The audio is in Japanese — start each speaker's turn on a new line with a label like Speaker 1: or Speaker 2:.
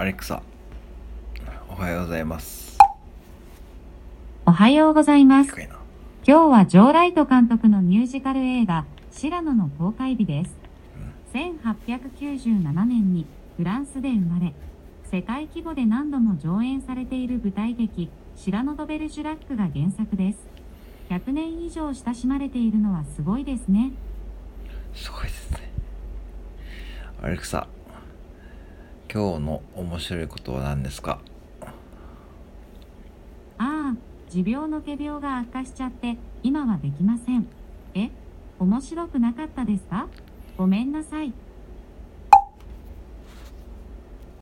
Speaker 1: アレクサ、おはようございます。
Speaker 2: おはようございます。今日はジョー・ライト監督のミュージカル映画、シラノの公開日です。1897年にフランスで生まれ、世界規模で何度も上演されている舞台劇、シラノ・ド・ベルジュラックが原作です。100年以上親しまれているのはすごいですね。
Speaker 1: すごいですね。アレクサ、今日の面白いことは何ですか？
Speaker 2: ああ、持病の仮病が悪化しちゃって、今はできません。え、面白くなかったですか？ごめんなさい。